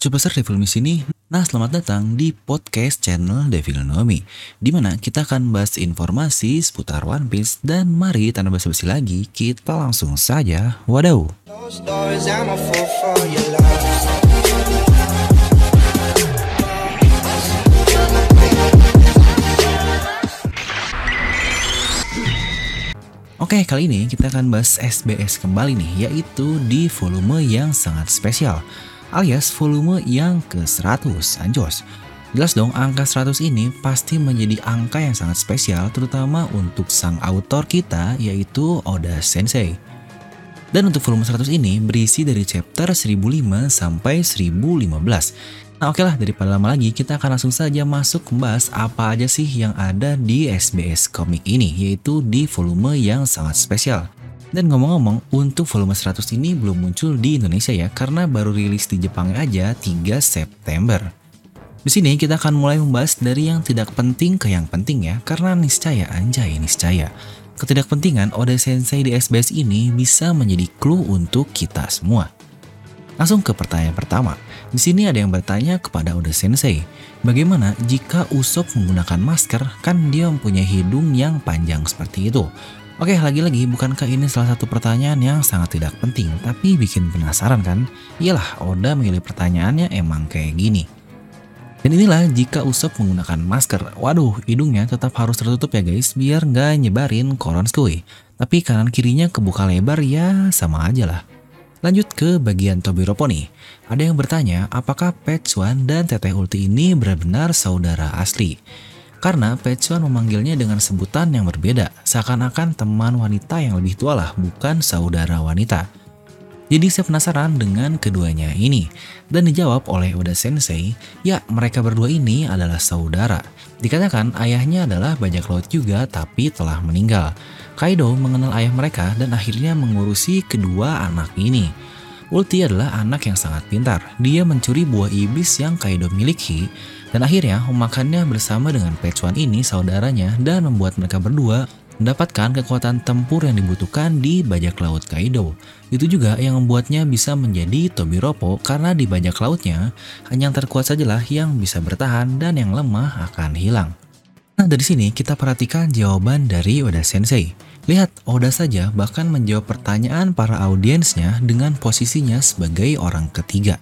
Coba search Devil Me sini. Nah, selamat datang di podcast channel Devil Know Me, di mana kita akan bahas informasi seputar One Piece dan mari tanpa basa-basi lagi, kita langsung saja. Wadaw. Oke, kali ini kita akan bahas SBS kembali nih, yaitu di volume yang sangat spesial, alias volume yang ke-100, anjos. Jelas dong, angka 100 ini pasti menjadi angka yang sangat spesial, terutama untuk sang autor kita, yaitu Oda Sensei. Dan untuk volume 100 ini berisi dari chapter 1005 sampai 1015. Nah oke lah, daripada lama lagi, kita akan langsung saja masuk membahas apa aja sih yang ada di SBS komik ini, yaitu di volume yang sangat spesial. Dan ngomong-ngomong, untuk volume 100 ini belum muncul di Indonesia ya, karena baru rilis di Jepang aja 3 September. Di sini kita akan mulai membahas dari yang tidak penting ke yang penting ya, karena niscaya anjay niscaya. Ketidakpentingan Oda Sensei di SBS ini bisa menjadi clue untuk kita semua. Langsung ke pertanyaan pertama. Di sini ada yang bertanya kepada Oda Sensei, bagaimana jika Usopp menggunakan masker kan dia mempunyai hidung yang panjang seperti itu? Oke, lagi-lagi bukankah ini salah satu pertanyaan yang sangat tidak penting, tapi bikin penasaran kan? Iyalah, Oda memilih pertanyaannya emang kayak gini. Dan inilah jika Usopp menggunakan masker. Waduh, hidungnya tetap harus tertutup ya guys, biar nggak nyebarin koron skui. Tapi kanan kirinya kebuka lebar ya sama aja lah. Lanjut ke bagian Tobiropo nih. Ada yang bertanya, apakah Petsuan dan Teteh Ulti ini benar-benar saudara asli? Karena Petsuan memanggilnya dengan sebutan yang berbeda, seakan-akan teman wanita yang lebih tua lah, bukan saudara wanita. Jadi saya penasaran dengan keduanya ini. Dan dijawab oleh Oda Sensei, ya mereka berdua ini adalah saudara. Dikatakan ayahnya adalah bajak laut juga tapi telah meninggal. Kaido mengenal ayah mereka dan akhirnya mengurusi kedua anak ini. Ulti adalah anak yang sangat pintar. Dia mencuri buah iblis yang Kaido miliki dan akhirnya memakannya bersama dengan Pechuan ini saudaranya dan membuat mereka berdua mendapatkan kekuatan tempur yang dibutuhkan di bajak laut Kaido. Itu juga yang membuatnya bisa menjadi Tobiropo karena di bajak lautnya hanya yang terkuat sajalah yang bisa bertahan dan yang lemah akan hilang. Nah dari sini kita perhatikan jawaban dari Oda Sensei. Lihat, Oda saja bahkan menjawab pertanyaan para audiensnya dengan posisinya sebagai orang ketiga.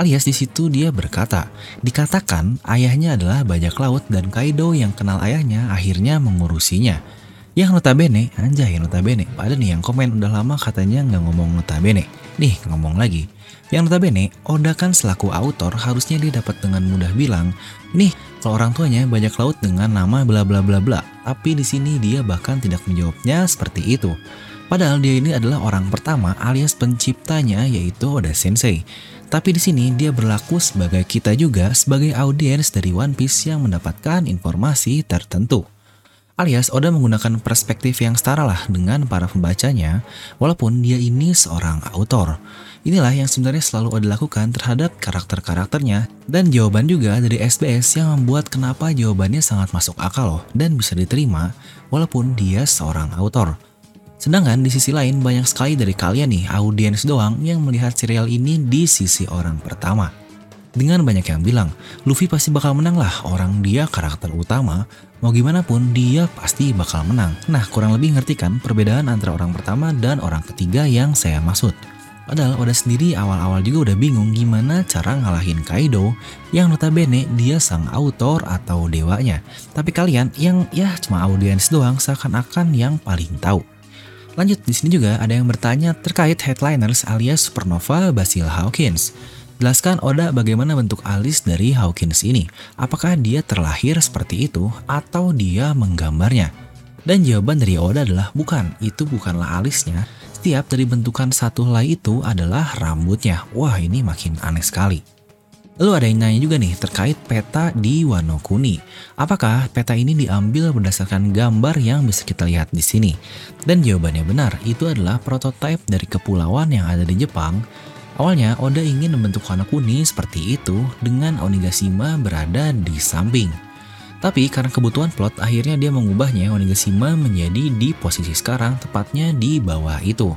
Alias di situ dia berkata, dikatakan ayahnya adalah bajak laut dan Kaido yang kenal ayahnya akhirnya mengurusinya. Yang notabene, anjay notabene, pada nih yang komen udah lama katanya nggak ngomong notabene. Nih ngomong lagi. Yang notabene, Oda kan selaku autor harusnya dia dapat dengan mudah bilang, nih kalau orang tuanya banyak laut dengan nama bla bla bla bla. Tapi di sini dia bahkan tidak menjawabnya seperti itu. Padahal dia ini adalah orang pertama alias penciptanya yaitu Oda Sensei. Tapi di sini dia berlaku sebagai kita juga sebagai audiens dari One Piece yang mendapatkan informasi tertentu. Alias Oda menggunakan perspektif yang setara lah dengan para pembacanya, walaupun dia ini seorang autor. Inilah yang sebenarnya selalu Oda lakukan terhadap karakter-karakternya, dan jawaban juga dari SBS yang membuat kenapa jawabannya sangat masuk akal loh, dan bisa diterima walaupun dia seorang autor. Sedangkan di sisi lain banyak sekali dari kalian nih audiens doang yang melihat serial ini di sisi orang pertama. Dengan banyak yang bilang, Luffy pasti bakal menang lah, orang dia karakter utama, mau gimana pun dia pasti bakal menang. Nah, kurang lebih ngerti kan perbedaan antara orang pertama dan orang ketiga yang saya maksud. Padahal Oda sendiri awal-awal juga udah bingung gimana cara ngalahin Kaido yang notabene dia sang autor atau dewanya. Tapi kalian yang ya cuma audiens doang seakan-akan yang paling tahu. Lanjut di sini juga ada yang bertanya terkait headliners alias supernova Basil Hawkins. Jelaskan Oda bagaimana bentuk alis dari Hawkins ini. Apakah dia terlahir seperti itu atau dia menggambarnya? Dan jawaban dari Oda adalah bukan, itu bukanlah alisnya. Setiap dari bentukan satu helai itu adalah rambutnya. Wah ini makin aneh sekali. Lalu ada yang nanya juga nih terkait peta di Wano Kuni. Apakah peta ini diambil berdasarkan gambar yang bisa kita lihat di sini? Dan jawabannya benar, itu adalah prototipe dari kepulauan yang ada di Jepang Awalnya Oda ingin membentuk Wano Kuni seperti itu dengan Onigashima berada di samping. Tapi karena kebutuhan plot akhirnya dia mengubahnya Onigashima menjadi di posisi sekarang tepatnya di bawah itu.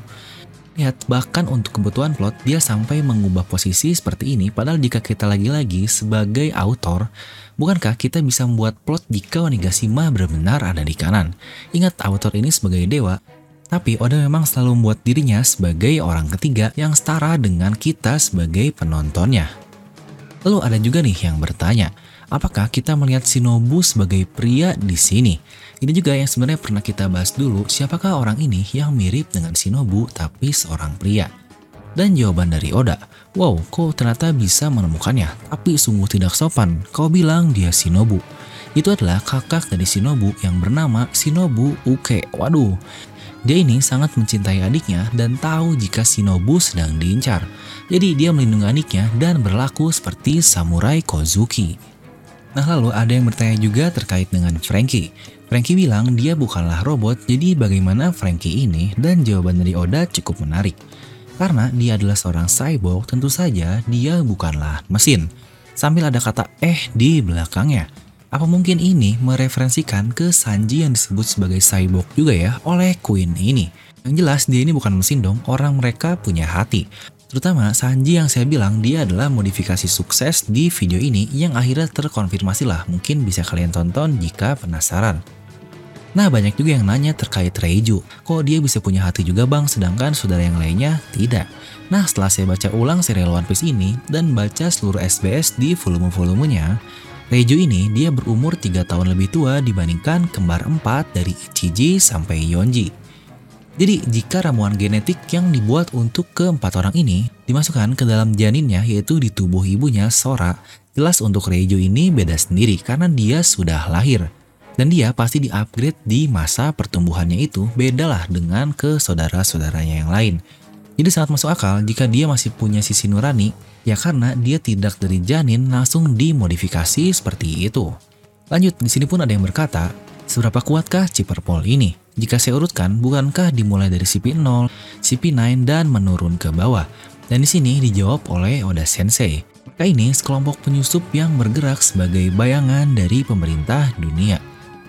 Lihat, bahkan untuk kebutuhan plot, dia sampai mengubah posisi seperti ini, padahal jika kita lagi-lagi sebagai autor, bukankah kita bisa membuat plot jika Onigashima benar-benar ada di kanan? Ingat, autor ini sebagai dewa, tapi Oda memang selalu membuat dirinya sebagai orang ketiga yang setara dengan kita sebagai penontonnya. Lalu ada juga nih yang bertanya, apakah kita melihat Shinobu sebagai pria di sini? Ini juga yang sebenarnya pernah kita bahas dulu, siapakah orang ini yang mirip dengan Shinobu tapi seorang pria? Dan jawaban dari Oda, wow kok ternyata bisa menemukannya, tapi sungguh tidak sopan, kau bilang dia Shinobu. Itu adalah kakak dari Shinobu yang bernama Shinobu Uke. Waduh, dia ini sangat mencintai adiknya dan tahu jika Shinobu sedang diincar. Jadi dia melindungi adiknya dan berlaku seperti samurai Kozuki. Nah lalu ada yang bertanya juga terkait dengan Frankie. Frankie bilang dia bukanlah robot, jadi bagaimana Frankie ini? Dan jawaban dari Oda cukup menarik. Karena dia adalah seorang cyborg, tentu saja dia bukanlah mesin. Sambil ada kata eh di belakangnya. Apa mungkin ini mereferensikan ke Sanji yang disebut sebagai cyborg juga ya oleh Queen ini? Yang jelas dia ini bukan mesin dong, orang mereka punya hati. Terutama Sanji yang saya bilang dia adalah modifikasi sukses di video ini yang akhirnya terkonfirmasi lah. Mungkin bisa kalian tonton jika penasaran. Nah banyak juga yang nanya terkait Reiju, kok dia bisa punya hati juga bang sedangkan saudara yang lainnya tidak. Nah setelah saya baca ulang serial One Piece ini dan baca seluruh SBS di volume-volumenya, Reiju ini dia berumur 3 tahun lebih tua dibandingkan kembar 4 dari Ichiji sampai Yonji. Jadi jika ramuan genetik yang dibuat untuk keempat orang ini dimasukkan ke dalam janinnya yaitu di tubuh ibunya Sora, jelas untuk Reiju ini beda sendiri karena dia sudah lahir. Dan dia pasti di-upgrade di masa pertumbuhannya itu bedalah dengan ke saudara-saudaranya yang lain. Jadi sangat masuk akal jika dia masih punya sisi nurani, ya karena dia tidak dari janin langsung dimodifikasi seperti itu. Lanjut, di sini pun ada yang berkata, seberapa kuatkah Ciperpol ini? Jika saya urutkan, bukankah dimulai dari CP0, CP9 dan menurun ke bawah? Dan di sini dijawab oleh Oda Sensei. Mereka ini sekelompok penyusup yang bergerak sebagai bayangan dari pemerintah dunia.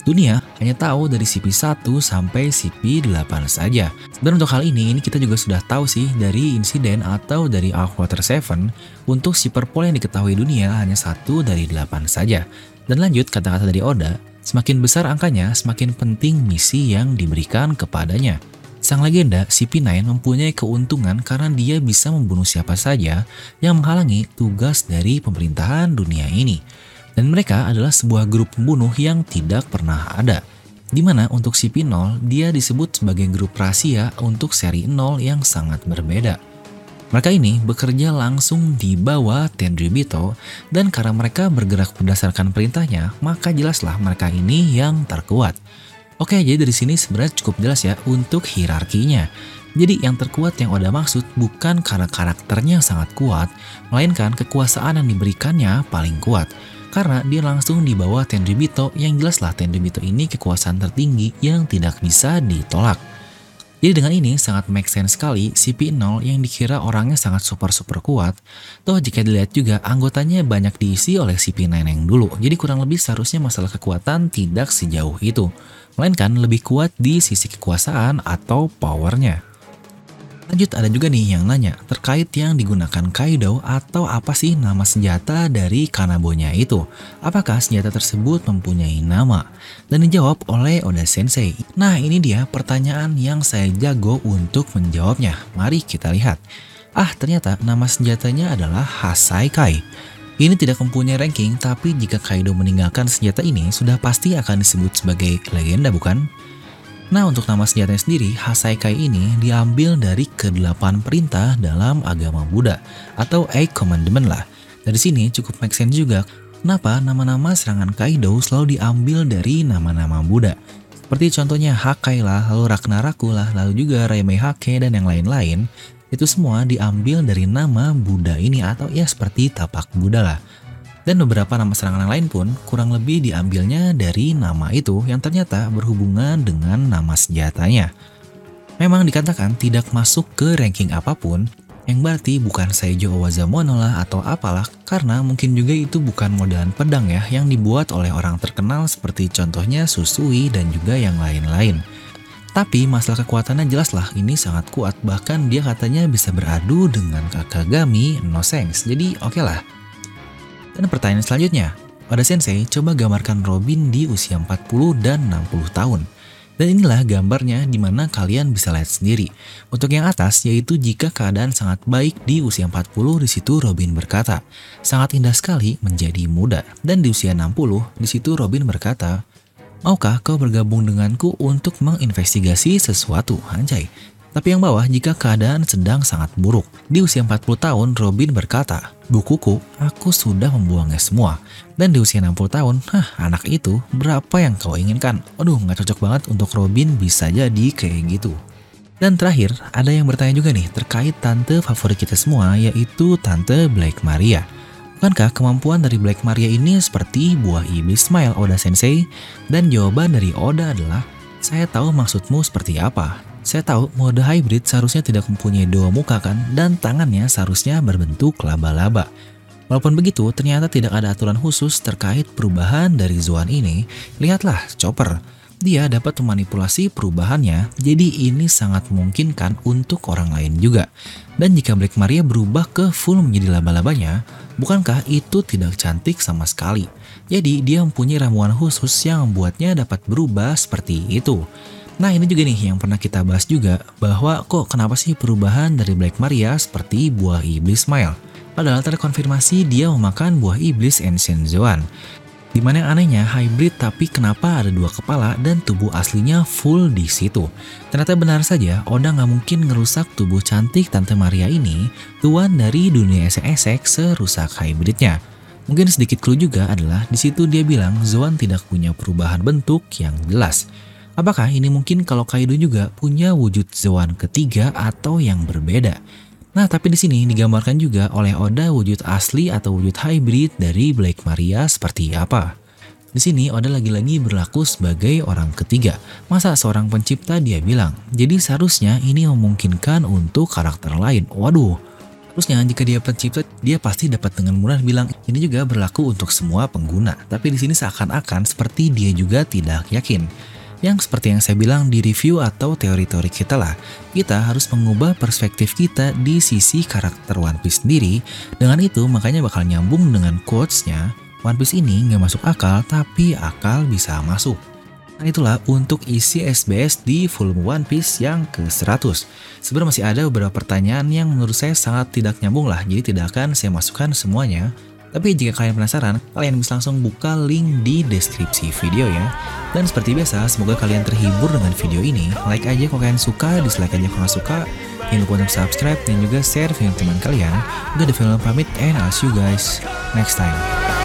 Dunia hanya tahu dari CP1 sampai CP8 saja. Dan untuk hal ini, ini kita juga sudah tahu sih dari insiden atau dari Arc Water 7 untuk Superpole yang diketahui dunia hanya satu dari 8 saja. Dan lanjut kata-kata dari Oda, semakin besar angkanya, semakin penting misi yang diberikan kepadanya. Sang legenda CP9 mempunyai keuntungan karena dia bisa membunuh siapa saja yang menghalangi tugas dari pemerintahan dunia ini. Dan mereka adalah sebuah grup pembunuh yang tidak pernah ada. Di mana untuk CP0 dia disebut sebagai grup rahasia untuk seri 0 yang sangat berbeda. Mereka ini bekerja langsung di bawah Tenryubito dan karena mereka bergerak berdasarkan perintahnya, maka jelaslah mereka ini yang terkuat. Oke, jadi dari sini sebenarnya cukup jelas ya untuk hierarkinya. Jadi yang terkuat yang Oda maksud bukan karena karakternya sangat kuat, melainkan kekuasaan yang diberikannya paling kuat karena dia langsung di bawah Tenryubito yang jelaslah Tenryubito ini kekuasaan tertinggi yang tidak bisa ditolak. Jadi dengan ini sangat make sense sekali CP0 yang dikira orangnya sangat super-super kuat, toh jika dilihat juga anggotanya banyak diisi oleh CP9 yang dulu, jadi kurang lebih seharusnya masalah kekuatan tidak sejauh itu, melainkan lebih kuat di sisi kekuasaan atau powernya. Lanjut ada juga nih yang nanya terkait yang digunakan Kaido atau apa sih nama senjata dari Kanabonya itu? Apakah senjata tersebut mempunyai nama? Dan dijawab oleh Oda Sensei. Nah ini dia pertanyaan yang saya jago untuk menjawabnya. Mari kita lihat. Ah ternyata nama senjatanya adalah Hasaikai. Ini tidak mempunyai ranking, tapi jika Kaido meninggalkan senjata ini, sudah pasti akan disebut sebagai legenda bukan? Nah untuk nama senjatanya sendiri, Hasaikai ini diambil dari ke-8 perintah dalam agama Buddha atau Eight Commandment lah. Dari sini cukup make sense juga kenapa nama-nama serangan Kaido selalu diambil dari nama-nama Buddha. Seperti contohnya Hakai lah, lalu Ragnaraku lah, lalu juga Raimei Hake dan yang lain-lain. Itu semua diambil dari nama Buddha ini atau ya seperti tapak Buddha lah. Dan beberapa nama serangan lain pun kurang lebih diambilnya dari nama itu yang ternyata berhubungan dengan nama senjatanya. Memang dikatakan tidak masuk ke ranking apa pun, yang berarti bukan Saijo Owazamono lah atau apalah, karena mungkin juga itu bukan modelan pedang ya yang dibuat oleh orang terkenal seperti contohnya Susui dan juga yang lain-lain. Tapi masalah kekuatannya jelas lah ini sangat kuat bahkan dia katanya bisa beradu dengan Kakagami no sense. Jadi oke okay lah. Dan pertanyaan selanjutnya, pada Sensei coba gambarkan Robin di usia 40 dan 60 tahun. Dan inilah gambarnya di mana kalian bisa lihat sendiri. Untuk yang atas yaitu jika keadaan sangat baik di usia 40 di situ Robin berkata, sangat indah sekali menjadi muda. Dan di usia 60 di situ Robin berkata, Maukah kau bergabung denganku untuk menginvestigasi sesuatu, Anjay? Tapi yang bawah jika keadaan sedang sangat buruk. Di usia 40 tahun, Robin berkata, Bukuku, aku sudah membuangnya semua. Dan di usia 60 tahun, hah anak itu berapa yang kau inginkan? Aduh nggak cocok banget untuk Robin bisa jadi kayak gitu. Dan terakhir, ada yang bertanya juga nih terkait tante favorit kita semua yaitu Tante Black Maria. Bukankah kemampuan dari Black Maria ini seperti buah iblis smile Oda Sensei? Dan jawaban dari Oda adalah, saya tahu maksudmu seperti apa. Saya tahu mode hybrid seharusnya tidak mempunyai dua muka kan, dan tangannya seharusnya berbentuk laba-laba. Walaupun begitu, ternyata tidak ada aturan khusus terkait perubahan dari Zoan ini. Lihatlah, Chopper. Dia dapat memanipulasi perubahannya, jadi ini sangat memungkinkan untuk orang lain juga. Dan jika Black Maria berubah ke full menjadi laba-labanya, Bukankah itu tidak cantik sama sekali? Jadi dia mempunyai ramuan khusus yang membuatnya dapat berubah seperti itu. Nah ini juga nih yang pernah kita bahas juga bahwa kok kenapa sih perubahan dari Black Maria seperti buah iblis Smile? Padahal terkonfirmasi dia memakan buah iblis Ancient Zoan. Di mana yang anehnya hybrid tapi kenapa ada dua kepala dan tubuh aslinya full di situ. Ternyata benar saja Oda nggak mungkin ngerusak tubuh cantik Tante Maria ini tuan dari dunia esek-esek serusak hybridnya. Mungkin sedikit clue juga adalah di situ dia bilang Zoan tidak punya perubahan bentuk yang jelas. Apakah ini mungkin kalau Kaido juga punya wujud Zoan ketiga atau yang berbeda? Nah, tapi di sini digambarkan juga oleh Oda wujud asli atau wujud hybrid dari Black Maria seperti apa. Di sini Oda lagi-lagi berlaku sebagai orang ketiga. Masa seorang pencipta dia bilang, jadi seharusnya ini memungkinkan untuk karakter lain. Waduh, Terusnya jika dia pencipta, dia pasti dapat dengan mudah bilang ini juga berlaku untuk semua pengguna. Tapi di sini seakan-akan seperti dia juga tidak yakin. Yang seperti yang saya bilang di review atau teori-teori kita lah, kita harus mengubah perspektif kita di sisi karakter One Piece sendiri. Dengan itu makanya bakal nyambung dengan quotes-nya, One Piece ini nggak masuk akal tapi akal bisa masuk. Nah itulah untuk isi SBS di volume One Piece yang ke-100. Sebenarnya masih ada beberapa pertanyaan yang menurut saya sangat tidak nyambung lah, jadi tidak akan saya masukkan semuanya. Tapi jika kalian penasaran, kalian bisa langsung buka link di deskripsi video ya. Dan seperti biasa, semoga kalian terhibur dengan video ini. Like aja kalau kalian suka, dislike aja kalau nggak suka. Jangan lupa untuk subscribe dan juga share video teman kalian. Udah the film pamit and I'll see you guys next time.